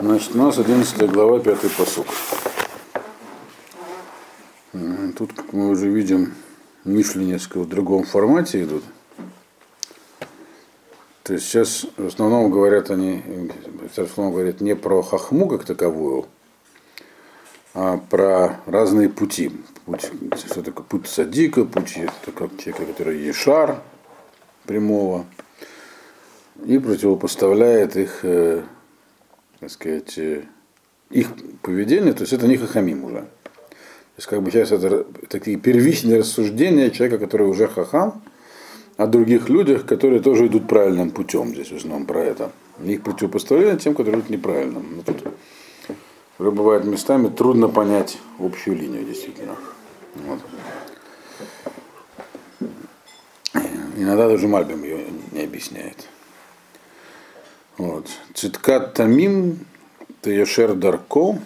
Значит, у нас 11 глава, 5 посук. Тут, как мы уже видим, мишли несколько в другом формате идут. То есть сейчас в основном говорят они, в основном говорят не про хахму как таковую, а про разные пути. Путь, что такое путь садика, путь как человека, который ешар прямого, и противопоставляет их э, так сказать, э, их поведение, то есть это не хахамим уже. То есть как бы сейчас это такие первичные рассуждения человека, который уже хахам, о других людях, которые тоже идут правильным путем. Здесь в основном про это. Их противопоставление тем, которые идут неправильным. Но тут бывает местами трудно понять общую линию, действительно. Вот. Иногда даже Мальбим ее не объясняет. Вот. Циткат Тамим, Таяшер Дарко,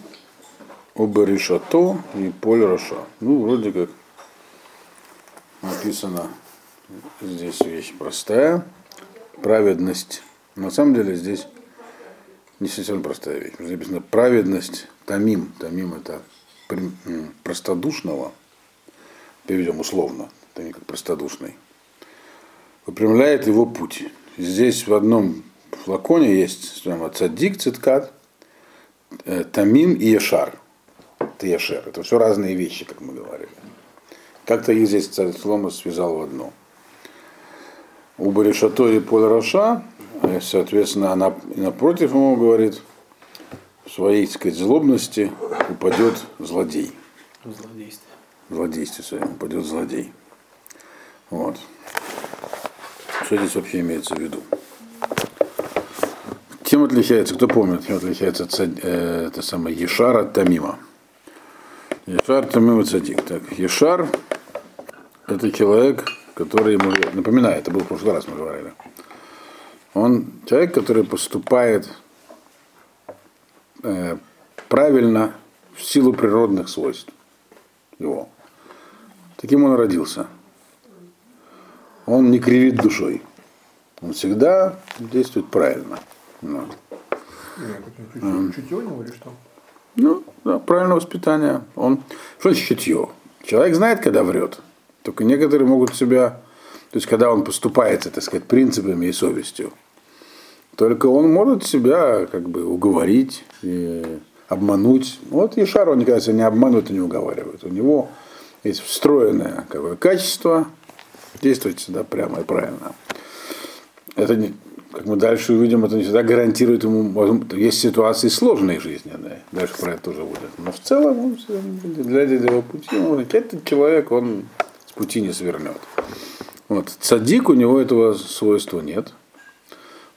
Оберишато и Поль Роша. Ну, вроде как написано здесь вещь простая. Праведность. На самом деле здесь не совсем простая вещь. Здесь написано праведность Тамим. Тамим это простодушного, переведем условно, Тамим как простодушный, выпрямляет его путь. Здесь в одном флаконе есть прямо цадик, циткат, э, тамим и ешар. Это ешер. Это все разные вещи, как мы говорили. Как-то их здесь Слома связал в одно. У Баришато и Поль э, соответственно, она напротив ему говорит, в своей, так сказать, злобности упадет злодей. Злодействие. Злодействие своем упадет злодей. Вот. Что здесь вообще имеется в виду? Чем отличается, кто помнит, чем отличается э, это самое Ешар от Тамима? Ешар, Тамим и Цадик. Так, Ешар – это человек, который ему, напоминаю, это был в прошлый раз мы говорили. Он человек, который поступает э, правильно в силу природных свойств его. Таким он родился. Он не кривит душой. Он всегда действует правильно. Ну. Чутье у него или что? Ну, да, правильное воспитание. Он, что значит чутье? Человек знает, когда врет. Только некоторые могут себя, то есть когда он поступается, так сказать, принципами и совестью, только он может себя как бы уговорить, и обмануть. Вот Ешар, он никогда себя не обманывает и не уговаривает. У него есть встроенное какое качество действовать всегда прямо и правильно. Это не, как мы дальше увидим, это не всегда гарантирует ему, есть ситуации сложные жизненные, дальше про это тоже будет. Но в целом, он, глядя на его пути, он, этот человек, он с пути не свернет. Вот. Цадик, у него этого свойства нет.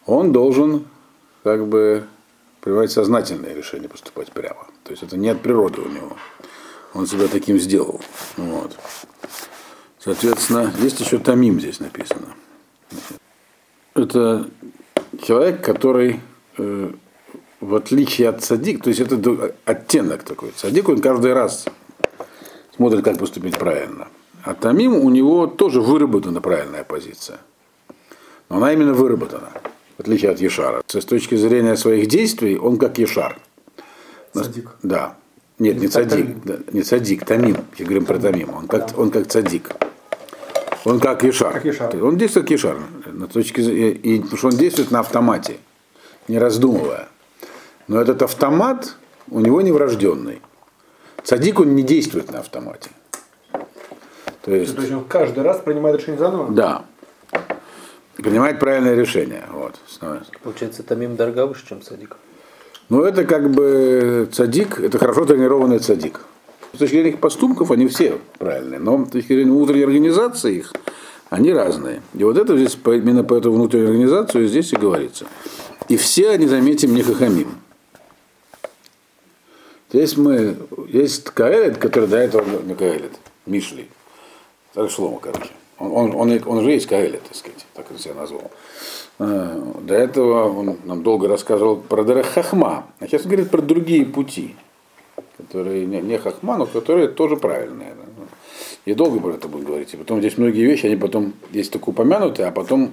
Он должен как бы принимать сознательное решение поступать прямо. То есть это не от природы у него. Он себя таким сделал. Вот. Соответственно, есть еще тамим здесь написано это человек, который э, в отличие от садик, то есть это оттенок такой. Садик он каждый раз смотрит, как поступить правильно. А Тамим у него тоже выработана правильная позиция. Но она именно выработана, в отличие от Ешара. С точки зрения своих действий, он как Ешар. Садик. Да. Нет, не цадик. Да, не цадик, Тамим. Я говорим про Тамим. Он как, он как цадик. Он как Ешар. Как Ешар. Он действует как Ешар. На точке, и, потому что он действует на автомате, не раздумывая. Но этот автомат у него не врожденный. Садик он не действует на автомате. То есть, То есть он каждый раз принимает решение заново? да. Принимает правильное решение. Вот. Получается, Тамим дорога выше, чем Садик. Ну, это как бы цадик, это хорошо тренированный цадик. С точки зрения их поступков они все правильные, но с точки зрения внутренней организации их, они разные. И вот это здесь, именно по эту внутреннюю организацию здесь и говорится. И все они, заметим, не хахамим. Здесь мы, есть Каэлет, который до этого не Каэлет, Мишли. Так Шлома, короче. Он, он, он, он же есть Каэлет, так сказать, так он себя назвал. А, до этого он нам долго рассказывал про Дарахахма, а сейчас он говорит про другие пути которые не, не хахма, но которые тоже правильные. И долго про это будет говорить. И потом здесь многие вещи, они потом есть только упомянуты, а потом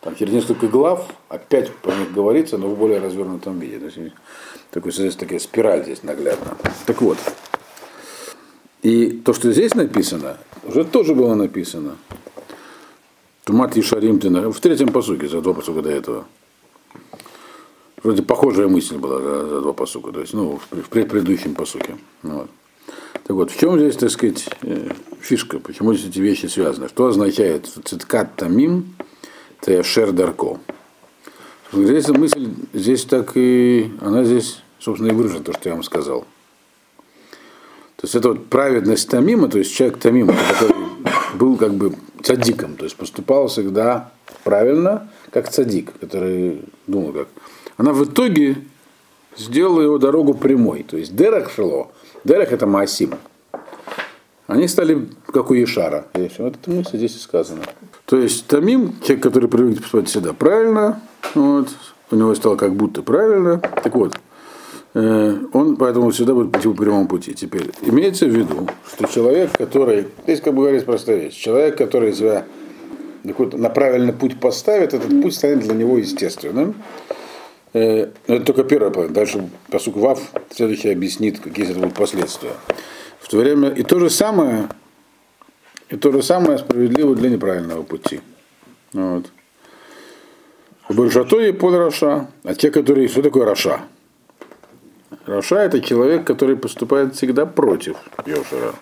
Там через несколько глав опять про них говорится, но в более развернутом виде. То есть такой, здесь такая спираль здесь наглядно. Так вот. И то, что здесь написано, уже тоже было написано. Тумат и Шарим в третьем посуке, за два посука до этого. Вроде похожая мысль была за, за два посука, то есть, ну, в, предыдущем посуке. Вот. Так вот, в чем здесь, так сказать, э, фишка, почему здесь эти вещи связаны? Что означает циткат тамим, шер дарко? Здесь мысль, здесь так и, она здесь, собственно, и выражена, то, что я вам сказал. То есть это вот праведность Тамима, то есть человек Тамима, который был как бы цадиком, то есть поступал всегда правильно, как цадик, который думал как. Она в итоге сделала его дорогу прямой. То есть Дерах Шило, Дерах это Маасим. Они стали как у Ешара. Вот это мысль здесь и сказано. То есть Тамим, человек, который привык поступать всегда правильно, вот, у него стало как будто правильно. Так вот, э, он поэтому всегда будет пойти по прямому пути. Теперь имеется в виду, что человек, который, здесь как бы говорится простая вещь, человек, который себя на правильный путь поставит, этот путь станет для него естественным. Э, это только первое половина. Дальше פסוק ו следующий объяснит, какие это будут последствия. В то время и то же самое, и то же самое справедливо для неправильного пути. Вот. וברשעתו יפול רשע, а те, которые... Что такое רשע? רשע это человек, который поступает всегда против יושר а.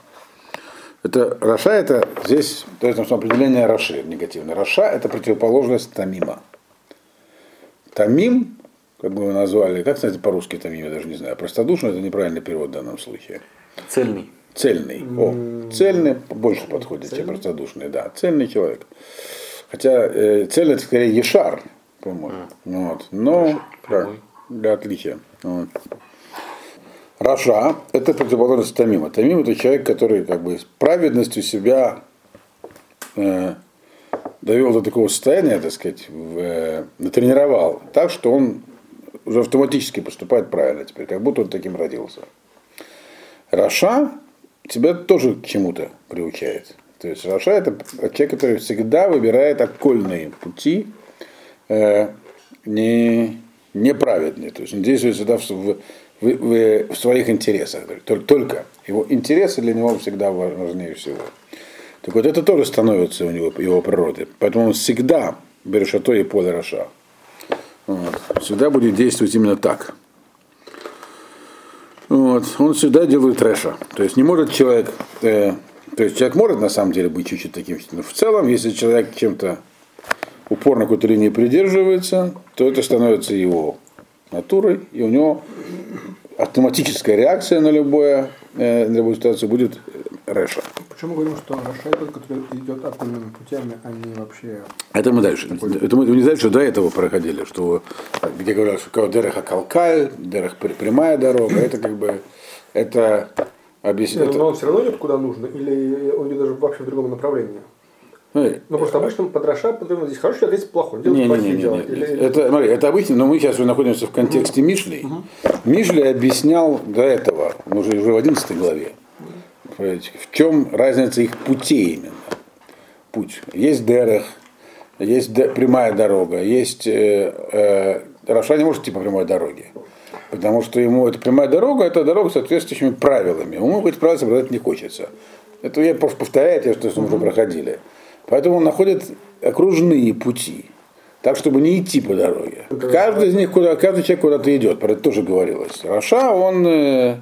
Это רשע это здесь, то есть там определение רשע и негативное. רשע это противоположность תמים а. Тамим как бы его назвали, как, кстати, по-русски там я даже не знаю, простодушный это неправильный перевод в данном случае. Цельный. Цельный. О, цельный больше подходит, чем простодушный, да. Цельный человек. Хотя э, цель это скорее Ешар, по-моему. А. Вот. Но да, для отличия. Вот. Раша – это противоположность Тамима. Тамим – это человек, который как бы с праведностью себя э, довел до такого состояния, так сказать, в, э, натренировал, так что он уже автоматически поступает правильно теперь, как будто он таким родился. רשע тебя тоже к чему-то приучает. То есть רשע это человек, который всегда выбирает окольные пути, э, не, неправедные. То есть он действует всегда в, в, в, в своих интересах. Только, его интересы для него всегда важнее всего. Так вот это тоже становится у него его природы. Поэтому он всегда берешато и поле Раша. Вот. Всегда будет действовать именно так. Вот. Он всегда делает трэша. То есть не может человек, э, то есть человек может на самом деле быть чуть-чуть таким, но в целом, если человек чем-то упорно какой-то линии придерживается, то это становится его натурой, и у него автоматическая реакция на любое, э, на любую ситуацию будет רשע. Почему говорим, что רשע это который идет окольными путями, а не вообще... Это мы дальше. Это мы не дальше до этого проходили, что где говорят, что דרך עקלקל, דרך прямая дорога, это как бы это объясняет. Но он все равно идет куда нужно, или он идет даже вообще в другом направлении? Ну, ну просто обычно под רשע здесь хороший человек, здесь плохой. Не, не, не, не, не. Или... Это, смотри, это обычно, но мы сейчас находимся в контексте Мишли. Угу. Мишли объяснял до этого, уже, уже в 11 главе, в чем разница их путей именно. Путь. Есть Дерех, есть прямая дорога, есть э, э, Раша не может идти по прямой дороге. Потому что ему эта прямая дорога, это дорога с соответствующими правилами. Ему эти правила соблюдать не хочется. Это я просто повторяю, те, что мы уже проходили. Поэтому он находит окружные пути, так, чтобы не идти по дороге. Каждый из них, куда, каждый человек куда-то идет, про это тоже говорилось. Раша, он, э,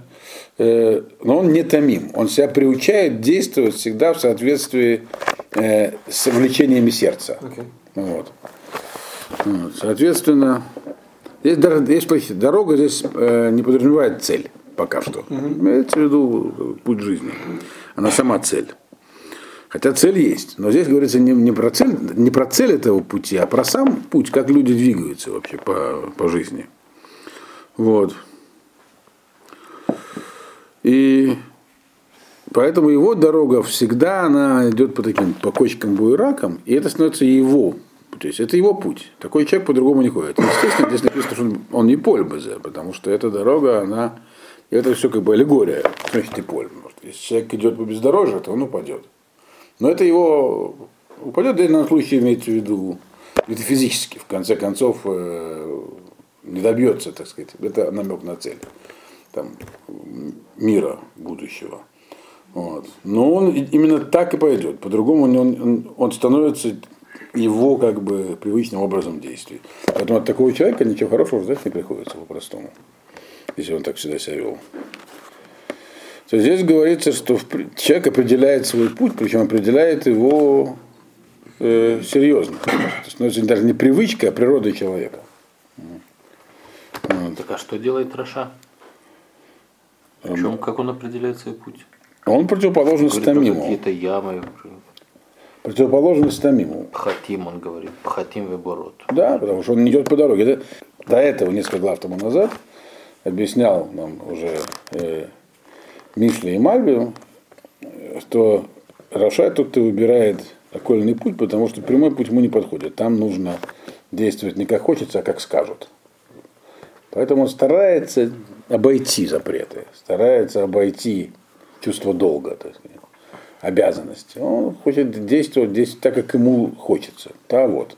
но он не томим, он себя приучает действовать всегда в соответствии э, с влечениями сердца. Okay. Вот. Вот. Соответственно, здесь, здесь дорога здесь э, не подразумевает цель пока что. Mm-hmm. Имеется в виду путь жизни. Она сама цель. Хотя цель есть. Но здесь говорится не, не, про цель, не про цель этого пути, а про сам путь, как люди двигаются вообще по, по жизни. Вот. И поэтому его дорога всегда она идет по таким по кочкам буеракам, и это становится его. То есть это его путь. Такой человек по-другому не ходит. Естественно, здесь написано, что он, он не польбезе, потому что эта дорога, она. И это все как бы аллегория. Значит, не польбе. Если человек идет по бездорожью, то он упадет. Но это его упадет, в данном случае имеется в виду метафизически, в конце концов, э, не добьется, так сказать. Это намек на цель там, мира будущего. Вот. Но он именно так и пойдет. По-другому он, он, он становится его как бы привычным образом действий. Поэтому от такого человека ничего хорошего ждать не приходится по-простому, если он так всегда себя вел. То здесь говорится, что человек определяет свой путь, причем определяет его э, серьезно. То есть, это даже не привычка, а природа человека. Так а что делает Раша? В чем, как он определяет свой путь? Он противоположен стамиму. Какие-то ямы. Противоположен стамиму. Пхатим, он говорит. Пхатим веборот. Да, потому что он не идет по дороге. Это, до этого, несколько глав тому назад, объяснял нам уже э, Мишли и Мальби, что Раша тут и выбирает окольный путь, потому что прямой путь ему не подходит. Там нужно действовать не как хочется, а как скажут. Поэтому он старается обойти запреты, старается обойти чувство долга, так сказать, обязанности. Он хочет действовать здесь так, как ему хочется. Да, вот.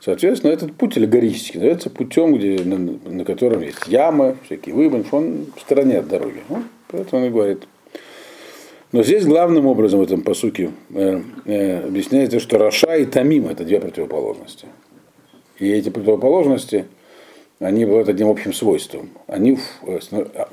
Соответственно, этот путь аллегорический называется путем, где, на, на котором есть ямы, всякие выборы, он в стороне от дороги. Ну, поэтому он и говорит. Но здесь главным образом в этом посуке э, э, объясняется, что Раша и Тамим это две противоположности. И эти противоположности они обладают одним общим свойством. Они, э,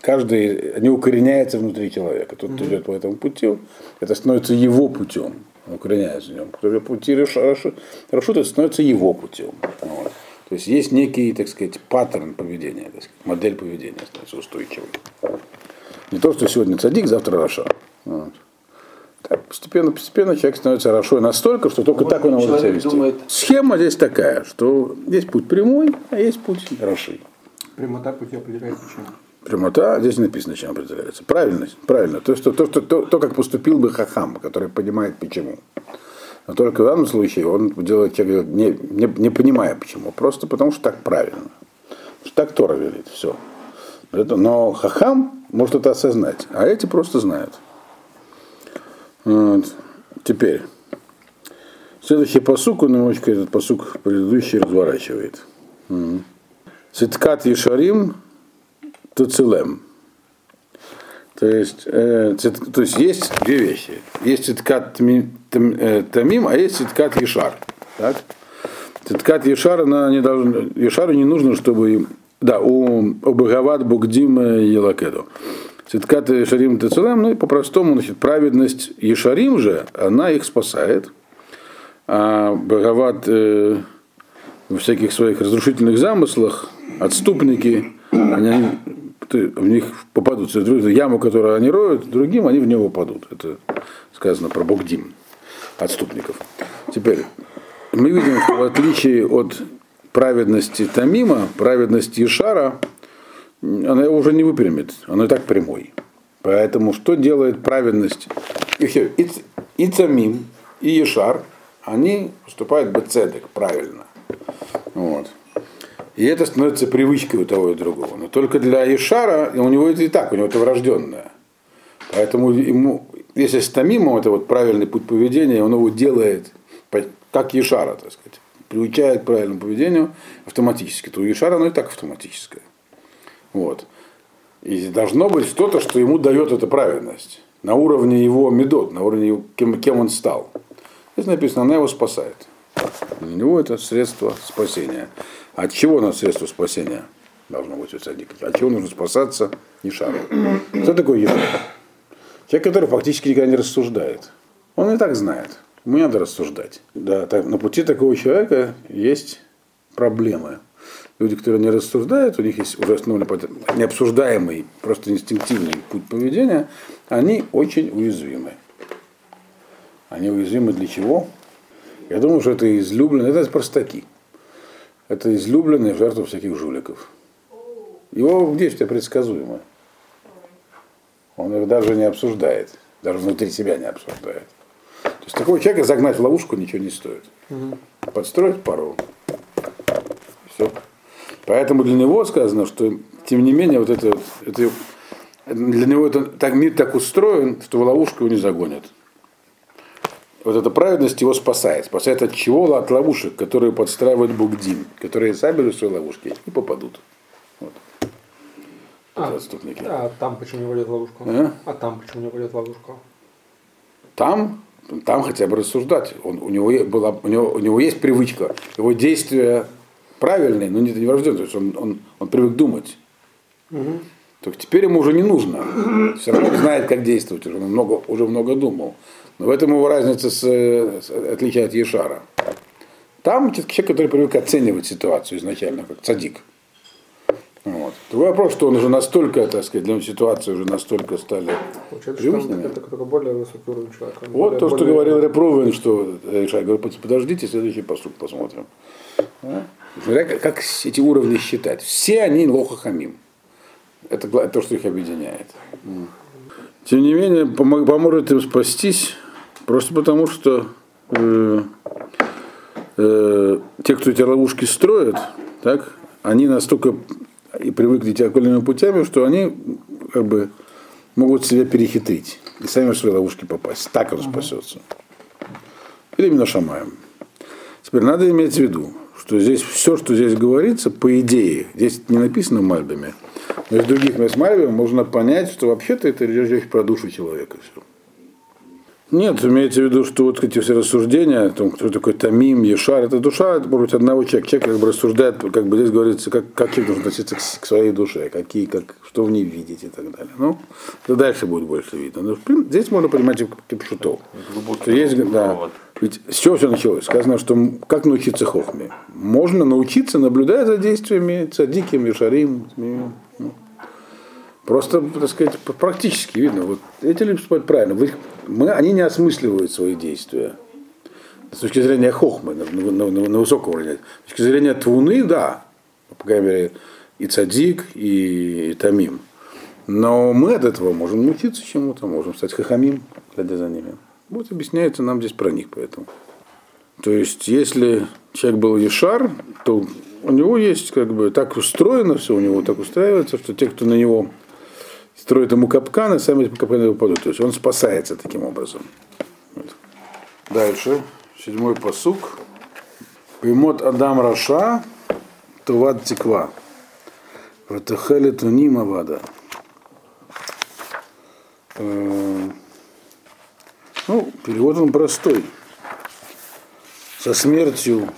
каждый, они укореняются внутри человека. Тот, кто идет по этому пути, это становится его путем. укореняется в нем. Кто пути Рашута, это становится его путем. Вот. То есть есть некий, так сказать, паттерн поведения, так сказать, модель поведения становится устойчивой. Не то, что сегодня цадик, завтра Раша. Вот. Постепенно, постепенно человек становится хорошо настолько, что только Может, так он может себя вести. Думает... Схема здесь такая, что есть путь прямой, а есть путь хороший. Прямота пути определяется чем? Прямота, здесь написано, чем определяется. Правильность, правильно. То, что, то, что, то, то, как поступил бы Хахам, который понимает почему. Но только в данном случае он делает человек, не, не, не понимая почему, просто потому что так правильно. Что так Тора велит, все. Но Хахам может это осознать, а эти просто знают. Вот. Теперь. Следующий посук, он немножечко этот посук предыдущий разворачивает. Циткат Ешарим Туцилем. То есть, э, цит, то есть есть две вещи. Есть циткат э, тамим, а есть циткат ешар. Так? Циткат ешар, она не должна, ешару не нужно, чтобы да, у Обагават Бугдим Елакеду. Циткат Ешарим Тецелем, ну и по-простому, значит, праведность Ешарим же, она их спасает. А Багават э, во всяких своих разрушительных замыслах, отступники, они, в них попадут, яму, которую они роют, другим они в него попадут. Это сказано про Богдим, отступников. Теперь, мы видим, что в отличие от праведности Тамима, праведности Ишара, она его уже не выпрямит, она и так прямой. Поэтому что делает праведность? И, и и Ешар, они поступают бецедек, правильно. Вот. И это становится привычкой у того и другого. Но только для Ешара, у него это и так, у него это врожденное. Поэтому ему, если с Тамимом это вот правильный путь поведения, он его делает как Ешара, так сказать. Приучает к правильному поведению автоматически. То у Ешара оно и так автоматическое. Вот. И должно быть что-то, что ему дает эта праведность. На уровне его медот, на уровне его, кем, кем он стал. Здесь написано, она его спасает. Для него это средство спасения. От чего оно средство спасения? Должно быть у садика. От чего нужно спасаться? Ешару. Кто такой Ешар? Человек, который фактически никогда не рассуждает. Он и так знает. Ему не надо рассуждать. Да, так, на пути такого человека есть проблемы люди, которые не рассуждают, у них есть уже основной необсуждаемый, просто инстинктивный путь поведения, они очень уязвимы. Они уязвимы для чего? Я думаю, что это излюбленные, это простаки. Это излюбленные жертвы всяких жуликов. Его действия предсказуемы. Он их даже не обсуждает, даже внутри себя не обсуждает. То есть такого человека загнать в ловушку ничего не стоит. Угу. Подстроить пару. Все. Поэтому для него сказано, что тем не менее вот это, это для него это, так, мир так устроен, что в ловушку его не загонят. вот эта праведность его спасает. Спасает от чего? От ловушек, которые подстраивает Бугдин, которые сами свои ловушки и попадут. Вот. А, отступники. а там почему не вводят ловушку? А? А там почему не вводят ловушку? Там, там хотя бы рассуждать. Он, у, него, была, у, него, у него есть привычка. Его действия правильные, но не, не врожденные. То есть он, он, он привык думать. Только теперь ему уже не нужно. Все равно он знает, как действовать. Уже много, уже много думал. Но в этом его разница с, с- отличие от Ешара. Там человек, который привык оценивать ситуацию изначально, как цадик. Вот. Другой вопрос, что он уже настолько, так сказать, для него ситуации уже настолько стали привычными. это только более высокий уровень человека. Вот Более- то, что более- говорил Репровен, что Ишай, говорю, подождите, следующий посуд посмотрим. А? Смотря как, как эти уровни считать. Все они лоха хамим. Это то, что их объединяет. Тем не менее, помо- поможет им спастись, просто потому что э, э, те, кто эти ловушки строят, так, они настолько и привыкли идти окольными путями, что они как бы могут себя перехитрить и сами в свои ловушки попасть. Так он спасется. Или именно Шамаем. Теперь надо иметь в виду, что здесь все, что здесь говорится, по идее, здесь не написано мальбами, но из других мест мальбами можно понять, что вообще-то это речь про душу человека. Все. Нет, имеется в виду, что вот эти все рассуждения о том, кто такой Тамим, Ешар, это душа, это может быть одного человека. Человек как бы рассуждает, как бы здесь говорится, как, как человек должен относиться к, к своей душе, какие, как, что в ней видеть и так далее. Ну, это дальше будет больше видно. Но прин- здесь можно понимать как кипшутов. Что есть, да, вот. ведь с чего все началось? Сказано, что как научиться хохме? Можно научиться, наблюдая за действиями цадиким, Ешарим. Ну, Просто, так сказать, практически видно. Вот эти люди поступают правильно. Вы мы, они не осмысливают свои действия. С точки зрения хохмы, на, на- на- на высоком уровне. С точки зрения твуны, да. По крайней мере, и цадик, и, и тамим. Но мы от этого можем научиться чему-то, можем стать хахамим, глядя за ними. Вот объясняется нам здесь про них поэтому. То есть, если человек был Ешар, то у него есть как бы так устроено все, у него так устраивается, что те, кто на него строит ему капканы, сами эти капканы выпадут. То есть он спасается таким образом. Вот. Дальше, седьмой посук. Пимот Адам Раша, Туват Тиква. Ватахали Тунима Вада. Э, Ну, перевод он простой. Со смертью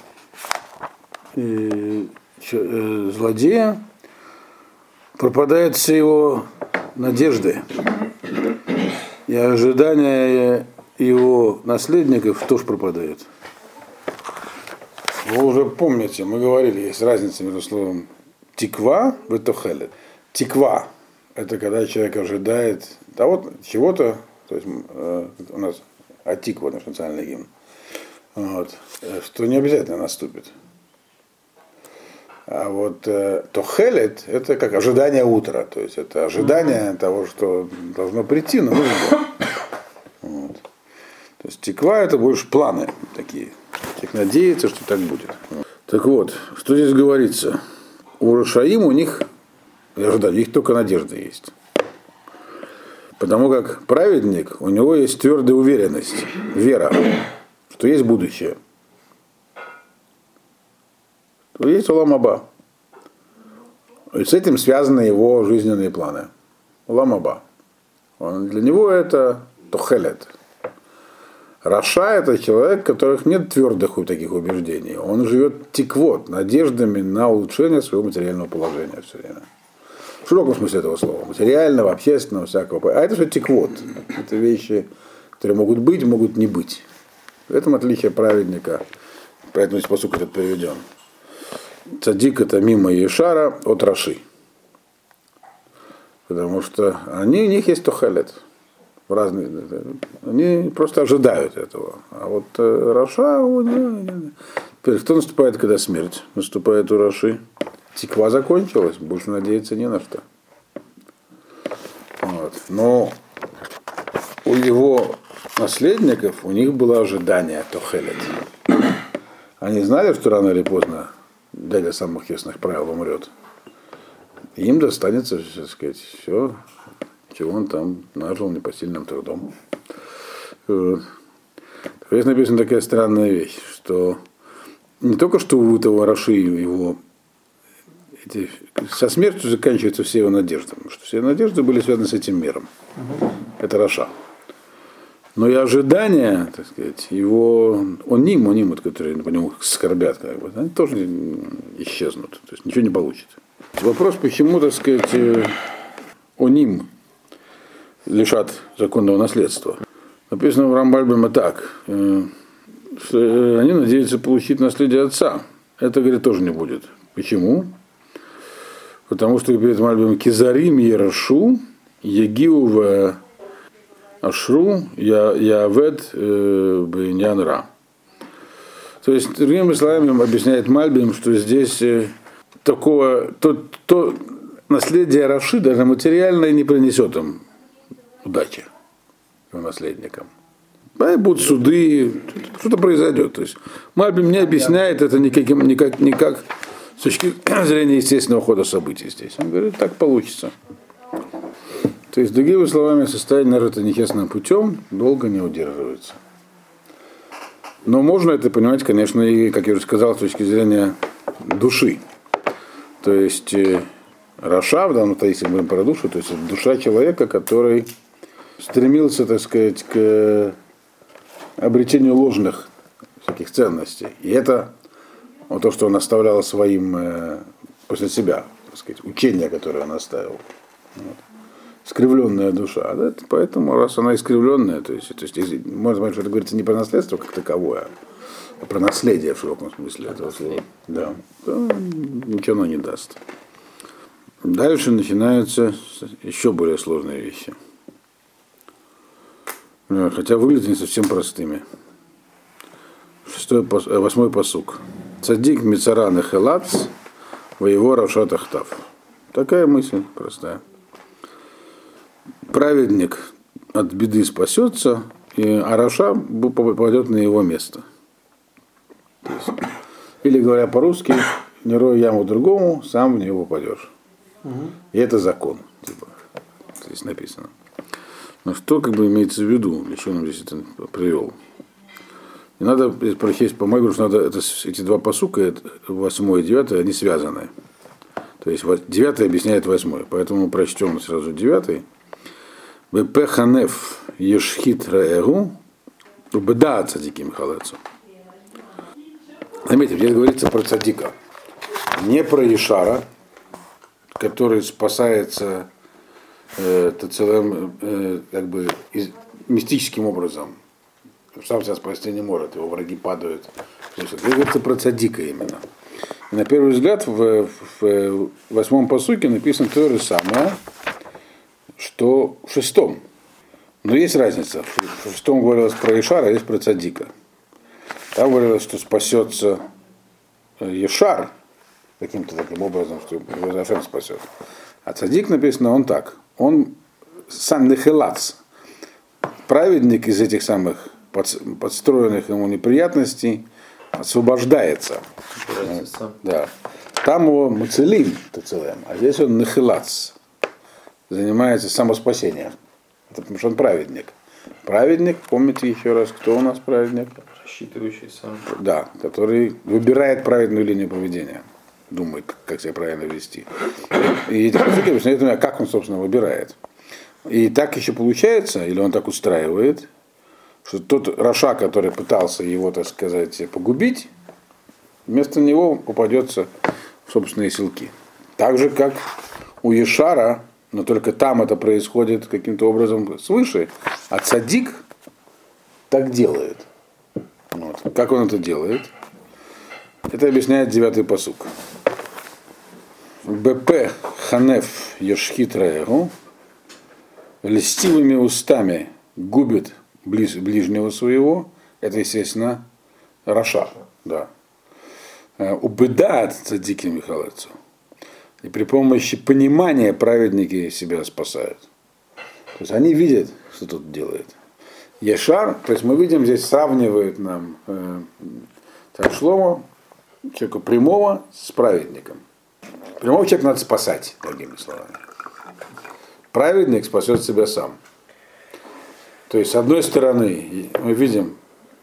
э, э, злодея пропадают все его надежды. И ожидания его наследников тоже пропадают. Вы уже помните, мы говорили, есть разница между словом тиква в этохелет. Тиква – это когда человек ожидает того, чего-то, то есть э, у нас атиква, наш национальный гимн, вот, э, что не обязательно наступит. А вот э, тохелет – это как ожидание утра, то есть это ожидание того, что должно прийти, но нужно. Вот. То есть теква это больше планы такие. Человек надеется, что так будет. Так вот, что здесь говорится? У Рашаим у них, я ожидаю, у них только надежда есть. Потому как праведник, у него есть твердая уверенность, вера, что есть будущее. То есть Уламаба. И с этим связаны его жизненные планы. Уламаба. Он, для него это тохелет. Раша это человек, у которых нет твердых вот таких убеждений. Он живет тиквот, надеждами на улучшение своего материального положения все время. В широком смысле этого слова. Материального, общественного, всякого. А это все тиквот. Это вещи, которые могут быть, могут не быть. В этом отличие праведника. Поэтому здесь посук этот переведен. Цадик это мимо Ешара от Раши. Потому что они, у них есть тохалет. В разные, они просто ожидают этого. А вот э, Раша, него- Теперь кто наступает, когда смерть? Наступает у Раши. Тиква закончилась, больше надеяться не на что. Вот. Но у его наследников, у них было ожидание Тохелет. Они знали, что рано или поздно дядя самых ясных правил умрет. Им достанется, так сказать, все, чего он там нажил непосильным трудом. Вот. Здесь написана такая странная вещь, что не только что у этого Раши его эти, со смертью заканчиваются все его надежды, потому что все надежды были связаны с этим миром. Это Раша. Но и ожидания, так сказать, его, он ним, он ним, вот, которые по нему скорбят, как бы, они тоже исчезнут, то есть ничего не получит. Вопрос, почему, так сказать, э, он ним лишат законного наследства. Написано в Рамбальбеме так, э, что э, они надеются получить наследие отца. Это, говорит, тоже не будет. Почему? Потому что перед Мальбим Кизарим Ерашу, Егиу в Ашру, Явед э, Бенянра. То есть, другими словами, объясняет Мальбим, что здесь э, такого, то, то наследие Раши даже материальное не принесет им удачи его наследникам. Да, будут суды, что-то произойдет. То есть Мальбим не объясняет это никаким, никак, никак с точки зрения естественного хода событий здесь. Он говорит, так получится. То есть, другими словами, состояние народа нечестным путем долго не удерживается. Но можно это понимать, конечно, и, как я уже сказал, с точки зрения души. То есть э, Раша, в данном случае, если мы говорим про душу, то есть душа человека, который стремился, так сказать, к обретению ложных всяких ценностей. И это вот то, что он оставлял своим э, после себя, так сказать, учение, которое он оставил. Вот. Искривленная душа. Да? Поэтому, раз она искривленная, то есть, то есть можно сказать, что это говорится не про наследство как таковое, а про наследие в широком смысле этого слова. Да. да. Ничего оно не даст. Дальше начинаются еще более сложные вещи. Э, хотя выглядят не совсем простыми. Шестой, э, восьмой посук. Цадик Мицаран Хелац, воево Равшат Ахтав. Такая мысль простая праведник от беды спасется, и Араша попадет на его место. Есть, или говоря по-русски, не рой яму другому, сам в нее попадешь. И это закон. Типа, здесь написано. Но что как бы имеется в виду, для чего он здесь это привел? И надо прохесть по моему что надо это, эти два посука, 8 и 9, они связаны. То есть 9 объясняет 8. Поэтому прочтем сразу 9 Бепеханеф Ешхит Раэгу, Беда Цадиким Халецу. Заметьте, здесь говорится про Цадика, не про Ишара, который спасается э, целым, э, как бы, из, мистическим образом. Сам себя спасти не может, его враги падают. Здесь говорится про Цадика именно. И на первый взгляд в, в, в восьмом посуке написано то же самое – что в шестом. Но есть разница. В шестом говорилось про Ишара, а здесь про цадика. Там говорилось, что спасется Ешар каким-то таким образом, что его Зашем спасет. А цадик написано, он так. Он сан нехилац, праведник из этих самых подстроенных ему неприятностей освобождается. Да. Там его мацелим, а здесь он нахилац, занимается самоспасением. Это потому что он праведник. Праведник, помните еще раз, кто у нас праведник? Рассчитывающий сам. Да, который выбирает правильную линию поведения. Думает, как себя правильно вести. И эти посылки объясняют, как он, собственно, выбирает. И так еще получается, или он так устраивает, что тот Раша, который пытался его, так сказать, погубить, вместо него попадется в собственные силки. Так же, как у Ешара, но только там это происходит каким-то образом свыше, а Цадик так делает. Вот. Как он это делает? Это объясняет девятый посук. БП Ханеф Йошхит Раегу льстивыми устами губит близ, ближнего своего, это, естественно, Раша. Да. Э, Убыдат цадики Михалецу. И при помощи понимания праведники себя спасают. То есть они видят, что тут делает. Ешар, то есть мы видим, здесь сравнивает нам э, Шлома, человека прямого с праведником. Прямого человека надо спасать, другими словами. Праведник спасет себя сам. То есть, с одной стороны, мы видим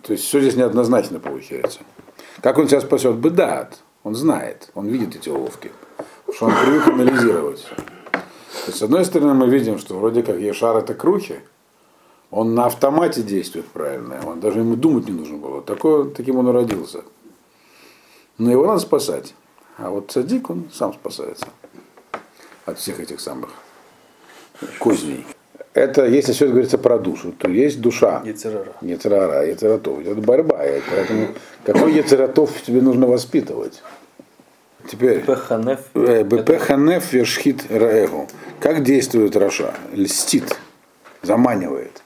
То есть все здесь неоднозначно получается. Как он себя спасет? Бедат. Он знает, он видит эти уловки. Что он привык анализировать. То есть, с одной стороны, мы видим, что вроде как Ешар это крухи, он на автомате действует правильно, он даже ему думать не нужно было. Такой, таким он и родился. Но его надо спасать. А вот садик, он сам спасается от всех этих самых козней. Это, если все говорится про душу, то есть душа. Ецерара. Ецерара, Ецератов. Идет борьба. Поэтому какой Ецератов тебе нужно воспитывать? Теперь. Пеханеф. Э, Бепеханеф вершхит раэгу. Как действует Раша? Льстит, заманивает.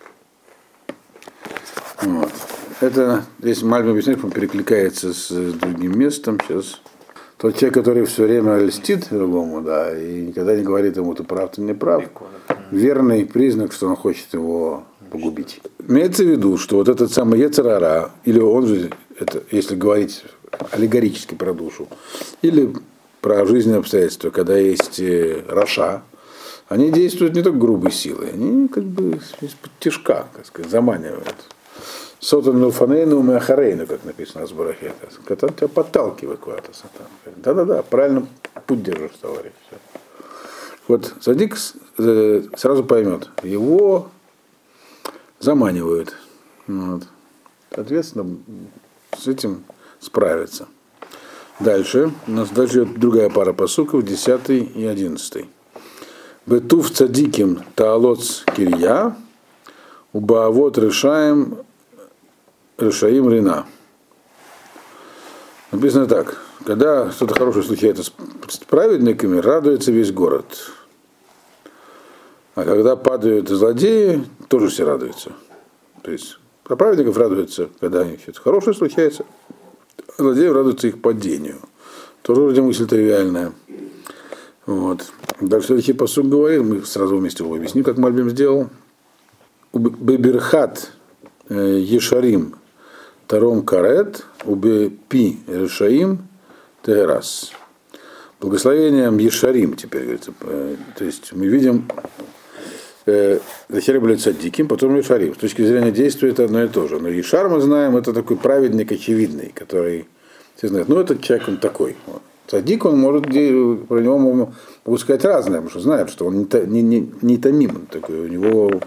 Вот. Это здесь Мальбим объясняет, перекликается с другим местом. Сейчас тот человек, который все время льстит другому, да, и никогда не говорит ему, ты прав, ты не прав, верный признак, что он хочет его погубить. Имеется в виду, что вот этот самый Ецерара, или он же, это, если говорить аллегорически про душу, или про жизненные обстоятельства, когда есть э, Раша, они действуют не только грубой силой, они как бы из-под тяжка, так сказать, заманивают. Сотан Милфанейну Меахарейну, как написано в Барахе. Когда тебя подталкивает куда-то сатан. Да-да-да, правильно путь держишь, товарищ. Вот Садик э, сразу поймет, его заманивают. Вот. Соответственно, с этим справиться. Дальше. У нас дальше другая пара посуков, 10 и 11. Бетув цадиким таалоц кирья, убаавот решаем Решаим Рина. Написано так. Когда что-то хорошее случается с праведниками, радуется весь город. А когда падают злодеи, тоже все радуются. То есть про праведников радуются, когда что-то хорошее случается, злодеев радуются их падению. Тоже вроде мысль тривиальная. Вот. Дальше следующий посуд говорит, мы сразу вместе его объясним, как Мальбим сделал. Беберхат э, Ешарим Таром Карет, Убе Пи Решаим Терас. Благословением Ешарим теперь говорится. Э, то есть мы видим э, Захер диким, потом Ешарим. С точки зрения действия это одно и то же. Но Ешар мы знаем, это такой праведник очевидный, который все знают, ну этот человек он такой. Садик, он может, про него могут сказать разное, потому что знают, что он не, не, не, не томим такой, у него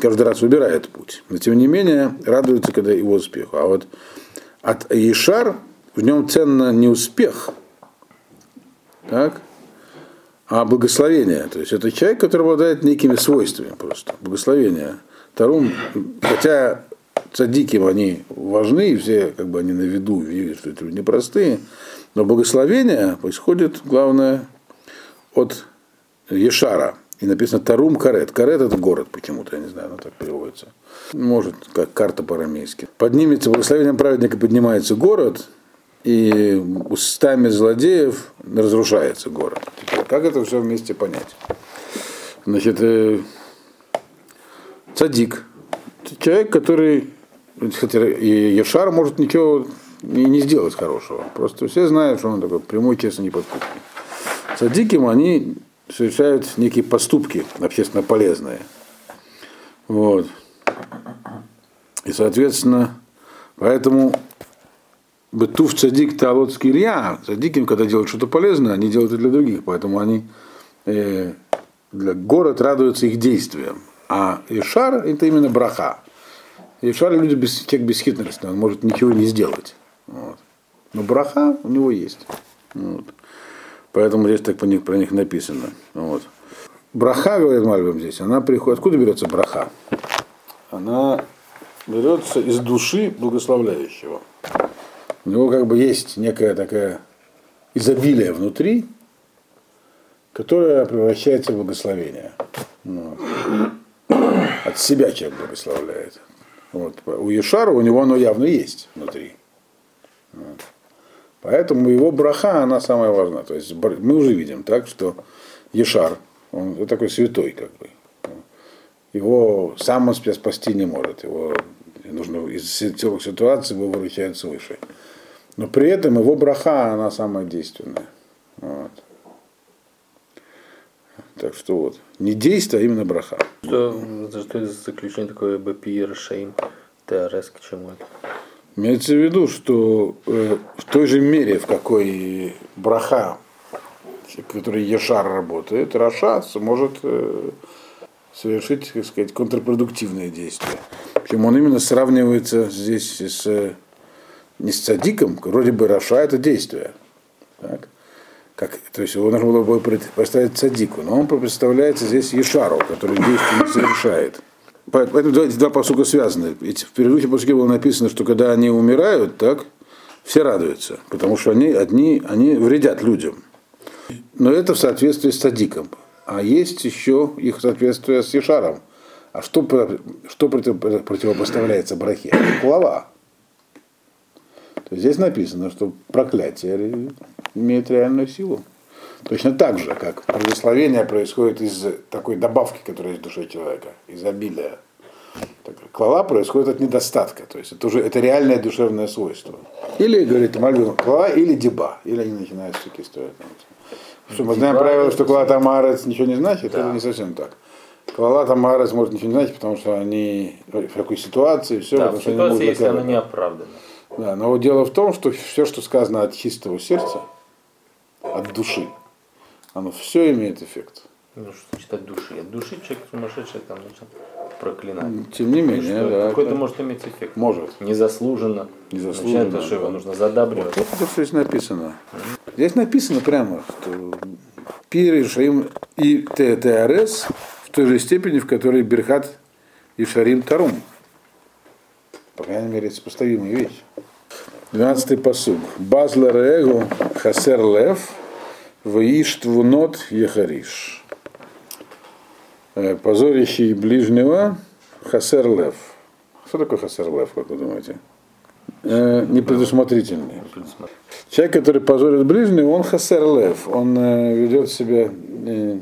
каждый раз выбирает путь. Но тем не менее радуется, когда его успеху. А вот от Ишар в нем ценно не успех, так, а благословение. То есть это человек, который обладает некими свойствами просто. Благословение. Тарум, хотя цадиким они важны, и все как бы они на виду видят, что это непростые, но благословение происходит, главное, от Ешара – и написано Тарум Карет. Карет это город почему-то, я не знаю, оно так переводится. Может, как карта по-арамейски. Поднимется, благословением праведника поднимается город, и устами злодеев разрушается город. Как это все вместе понять? Значит, э, цадик. Человек, который, хотя и Ешар может ничего не, не сделать хорошего. Просто все знают, что он такой прямой, честный, неподкупный. Цадиким они совершают некие поступки общественно полезные. Вот. И, соответственно, поэтому Бетув цадик талотский Илья, цадиким, когда делают что-то полезное, они делают это для других, поэтому они э, для город радуются их действиям. А Ишар это именно браха. Ишар люди без, человек бесхитростный, он может ничего не сделать. Вот. Но браха у него есть. Вот. Поэтому здесь так про них, про них написано. Вот. Браха, говорит Мальбим здесь, она приходит. Откуда берется браха? Она берется из души благословляющего. У него как бы есть некая такая изобилие внутри, которое превращается в благословение. Вот. От себя человек благословляет. Вот. У Ешара у него оно явно есть внутри. Вот. Поэтому его браха, она самая важная. То есть мы уже видим, так, что Ешар, он такой святой, как бы. Его сам он себя спасти не может. Его нужно из целых ситуаций его выручает свыше. Но при этом его браха, она самая действенная. Вот. Так что вот. Не действие, а именно браха. Что, что это за заключение такое ובפי רשעים תהרס к чему это? Имеется в виду, что э, в той же мере, в какой ברכה, в которой ישר работает, רשע может э, совершить, так сказать, контрпродуктивные действия. Причем он именно сравнивается здесь с, не с цадиком, вроде бы רשע это действие. Так? Как, то есть его нужно было бы представить цадику, но он представляется здесь ישר у, который действие не совершает. Поэтому эти два посука связаны. Ведь в предыдущем посуке было написано, что когда они умирают, так, все радуются, потому что они одни, они вредят людям. Но это в соответствии с садиком. А есть еще их соответствие с Ешаром. А что, что противопоставляется брахе? Клава. Здесь написано, что проклятие имеет реальную силу. Точно так же, как благословение происходит из такой добавки, которая есть в душе человека, из обилия. Так, клала происходит от недостатка, то есть это уже это реальное душевное свойство. Или, говорит Мальбин, клала или деба, или они начинают всякие строить. Что мы знаем правило, что клала тамарец ничего не значит, да. это не совсем так. Клала тамарец может ничего не значить, потому что они в какой ситуации, все. Да, в ситуации, если она не оправдана. Да, но дело в том, что все, что сказано от чистого сердца, от души, оно все имеет эффект. Ну, что значит от души? От души человек сумасшедший там нужно проклинать. Тем не менее, ну, да. Какой-то может иметь эффект. Может. Незаслуженно. Незаслуженно. Начинает, что его нужно задабривать. Вот это все здесь написано. Здесь написано прямо, что Пир Ишаим и ТТРС в той же степени, в которой Берхат и Шарим Тарум. По крайней мере, это сопоставимые вещи. 12-й посуг. Базлер Эго Хасер Лев Ваиш Твунот Ехариш. Позорящий ближнего Хасер Лев. Что такое Хасер Лев, как вы думаете? Э, непредусмотрительный. Человек, который позорит ближнего, он Хасер Лев. Он э, ведет себя, э,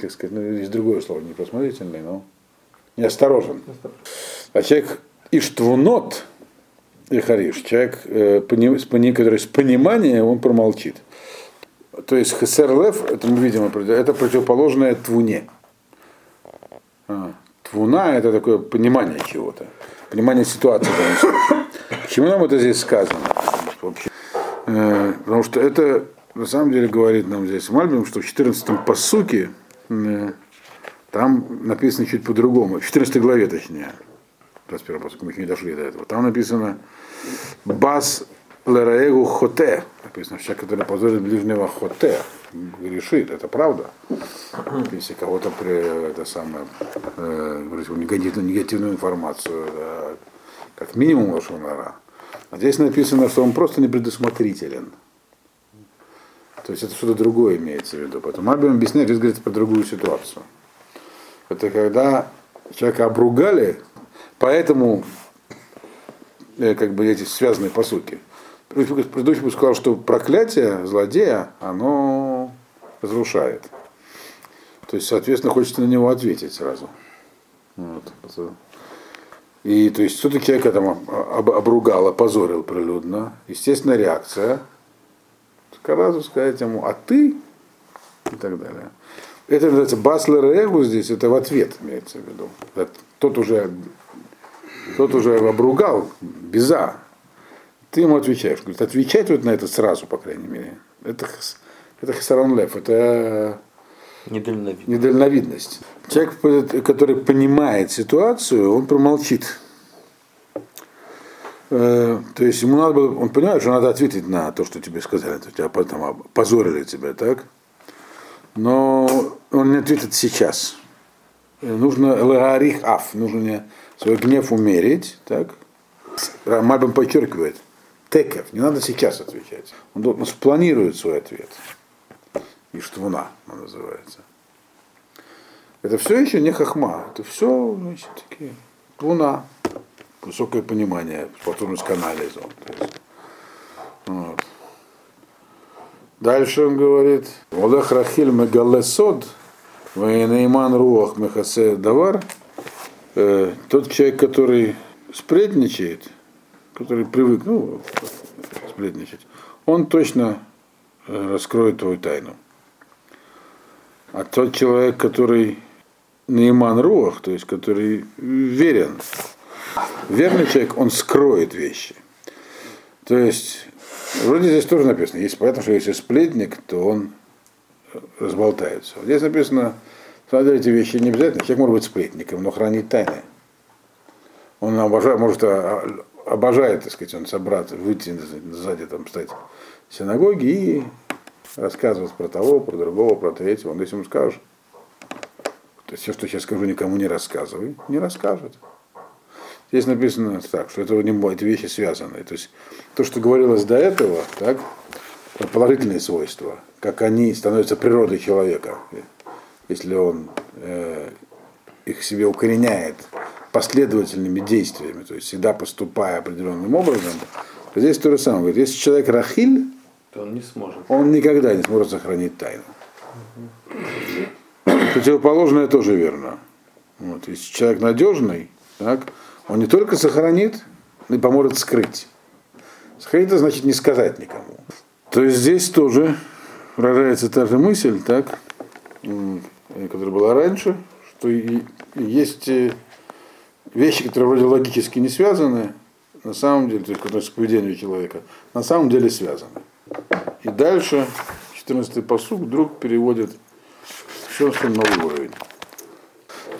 как сказать, ну, есть другое слово, непредусмотрительный, но неосторожен. А человек Иштвунот, и Хариш, человек, э, который с пониманием, он промолчит. То есть Хесерлев, это мы видим, это противоположное твуне. А, твуна это такое понимание чего-то, понимание ситуации. Почему нам это здесь сказано? Э, потому что это на самом деле говорит нам здесь Мальбим, что в 14-м посуке э, там написано чуть по-другому, в 14 главе точнее, 21 посук, мы еще не дошли до этого, там написано Бас Лераэгу Хоте. Написано, человек, который позорит ближнего Хоте, грешит, это правда. Если кого-то при это самое, э, негативную, негативную информацию, да, как минимум лошонара. А здесь написано, что он просто непредусмотрителен. То есть это что-то другое имеется в виду. Поэтому Абим объясняет, здесь говорится про другую ситуацию. Это когда человека обругали, поэтому Э, как бы эти связанные по сути. Предыдущий сказал, что проклятие злодея, оно разрушает. То есть, соответственно, хочется на него ответить сразу. Вот. И то есть все-таки человека там обругал, опозорил прилюдно. Естественная реакция. Сразу сказать ему, а ты? И так далее. Это называется баслер эгу здесь, это в ответ имеется в виду. Тот уже тот уже обругал, беза. Ты ему отвечаешь. Говорит, отвечать вот на это сразу, по крайней мере. Это, это хасаран лев, это недальновидность. недальновидность. Человек, который понимает ситуацию, он промолчит. Э, то есть ему надо было, он понимает, что надо ответить на то, что тебе сказали, то тебя потом позорили тебя, так? Но он не ответит сейчас. Нужно лагарих аф, нужно не свой гнев умерить, так? Мальбам подчеркивает, текев, не надо сейчас отвечать. Он, он спланирует свой ответ. И штвуна, он называется. Это все еще не хахма, это все, значит, такие, луна, высокое понимание, способность к анализу. Вот. Дальше он говорит, Олех Рахиль Мегалесод, Вейнейман Руах Мехасе Давар, э, тот человек, который сплетничает, который привык, ну, сплетничать, он точно э, раскроет твою тайну. А тот человек, который Нейман Руах, то есть который верен, верный человек, он скроет вещи. То есть, вроде здесь тоже написано, есть понятно, что если сплетник, то он разболтается. Здесь написано, смотрите, эти вещи не обязательно, человек может быть сплетником, но хранит тайны. Он обожает, может, а, обожает, так сказать, он собраться, выйти сзади, там, стать в синагоге и рассказывать про того, про другого, про третьего. Он если ему скажет, то есть все, что сейчас скажу, никому не рассказывай, не расскажет. Здесь написано так, что это эти вещи связаны. То есть то, что говорилось до этого, так, положительные свойства, как они становятся природой человека, если он э, их себе укореняет последовательными действиями, то есть всегда поступая определенным образом, то здесь то же самое. Говорит, если человек рахиль, то он не сможет. Он никогда не сможет сохранить тайну. Противоположное тоже верно. Вот, если человек надежный, так, он не только сохранит, но и поможет скрыть. Скрыть это значит не сказать никому. То есть здесь тоже выражается та же мысль, так, которая была раньше, что и есть э, вещи, которые вроде логически не связаны, на самом деле, то есть которые с поведением человека, на самом деле связаны. И дальше 14-й посуг вдруг переводит совершенно новый уровень.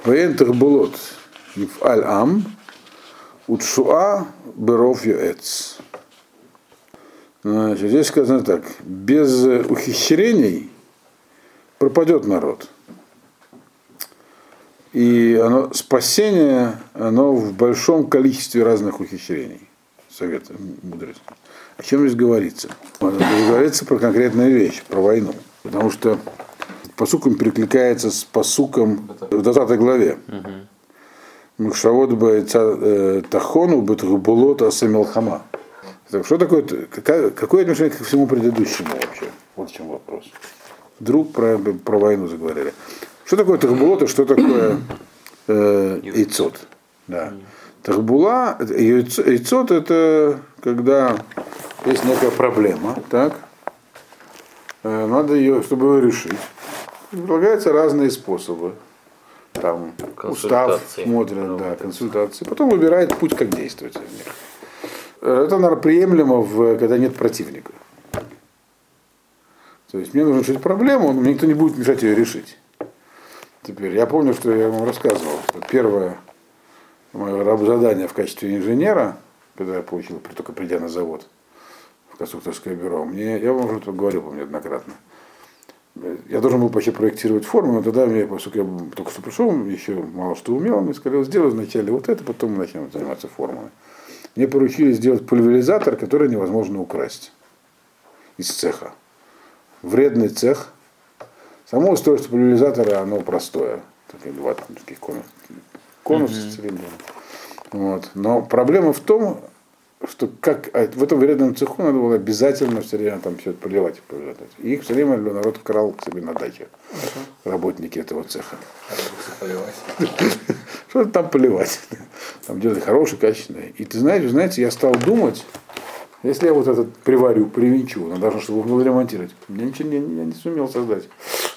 Воентах булот аль ам Утшуа беров юэц. Значит, здесь сказано так, без ухищрений пропадет народ. И оно, спасение, оно в большом количестве разных ухищрений. Совет мудрости. О чем здесь говорится? Здесь говорится про конкретную вещь, про войну. Потому что посуком перекликается с посуком в 20 главе. Угу. Махшавод э, Тахону Бетхубулота Самилхама. Что такое, какое, какое отношение ко всему предыдущему вообще? Вот в чем вопрос. Вдруг про, про войну заговорили. Что такое Тахбулота, что такое э, Ицот? Да. Тахбула, Ицот это когда есть некая проблема, так? Э, надо ее, чтобы ее решить. Предлагаются разные способы там устав смотрят, да, консультации. Потом выбирает путь, как действовать. Это, наверное, приемлемо, в, когда нет противника. То есть мне нужно решить проблему, но мне никто не будет мешать ее решить. Теперь, я помню, что я вам рассказывал, что первое мое задание в качестве инженера, когда я получил, только придя на завод в конструкторское бюро, мне, я вам уже говорил помню, неоднократно, я должен был почти проектировать форму, но тогда мне, поскольку я только что пришел, еще мало что умел, мне сказали, сделай вначале вот это, потом мы начнем заниматься формами. Мне поручили сделать пульверизатор, который невозможно украсть из цеха. Вредный цех. Само устройство пульверизатора, оно простое. Такие два таких конус, конус mm-hmm. цилиндром. Вот. Но проблема в том, что как а в этом вредном цеху надо было обязательно все время там все это проливать. И их все время народ крал к себе на даче. Uh-huh. Работники этого цеха. Что там поливать? Там делали хорошие, качественные. И ты знаешь, знаете, я стал думать, если я вот этот приварю, привинчу, надо должно, чтобы его ремонтировать. Я ничего не, я не сумел создать.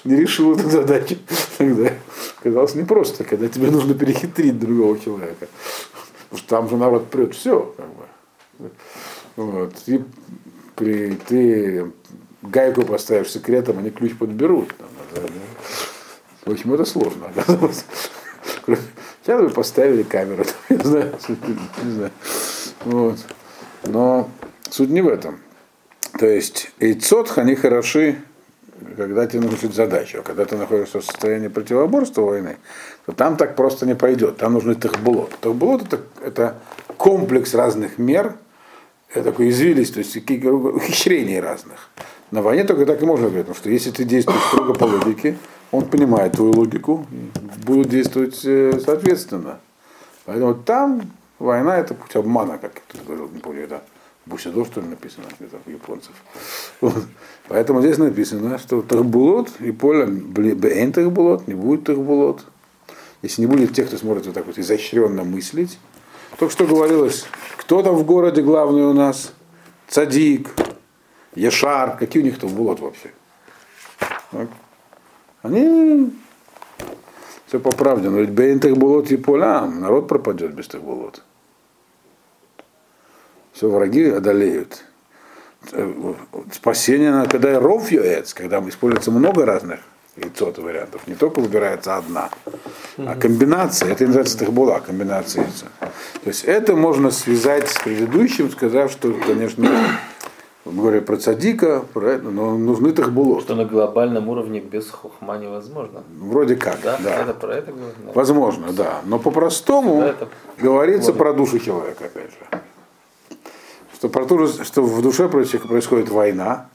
Не решил эту задачу. Тогда казалось непросто, когда тебе нужно перехитрить другого человека. Потому что там же народ прет все. Как бы. Вот. И при, ты гайку поставишь секретом, они ключ подберут. В общем, это сложно оказалось. Сейчас вы поставили камеру, не знаю, не знаю. Вот. Но суть не в этом. То есть эйцот, они хороши, когда тебе нужно решить задачу. А когда ты находишься в состоянии противоборства войны, то там так просто не пойдет. Там нужны тахбулот. Тахбулот это, это комплекс разных мер, это такой извилист, то есть ухищрений разных. На войне только так и можно говорить, потому что если ты действуешь строго по логике, он понимает твою логику, будет действовать э, соответственно. Поэтому там война это путь обмана, как ты говорил, не помню, в Бусидо, что ли, написано, у японцев. Вот. Поэтому здесь написано, что Тахбулот и поле Бен Тахбулот, не будет Тахбулот. Если не будет тех, кто сможет вот так вот изощренно мыслить. Только что говорилось, кто там в городе главный у нас? Цадик, Ешар, какие у них там булот вообще? Так. Они все по правде, но ведь бейн тех болот и полям, народ пропадет без тех болот. Все враги одолеют. Э, спасение, когда ров яец, когда используется много разных яйцот вариантов, не только выбирается одна, а комбинация, это называется тахбула, комбинация яйца. То есть это можно связать с предыдущим, сказав, что, конечно, говоря про цадика, но нужны тахбулот. Что на глобальном уровне без хухма невозможно. Вроде как, Да, да. это про это говорит. Возможно, да. Но по-простому это говорится про душу человека, опять же. Что, же- что в душе происходит война,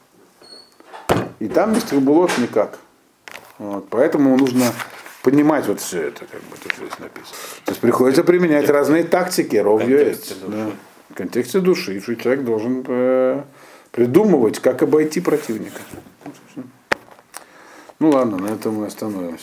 и там без тахбулот никак. Вот, поэтому нужно понимать вот все это, как бы тут здесь написано. То есть приходится применять разные тактики, ров контексте яиц, души. да. В контексте души, что человек должен э, придумывать, как обойти противника. Ну ладно, на этом мы остановимся.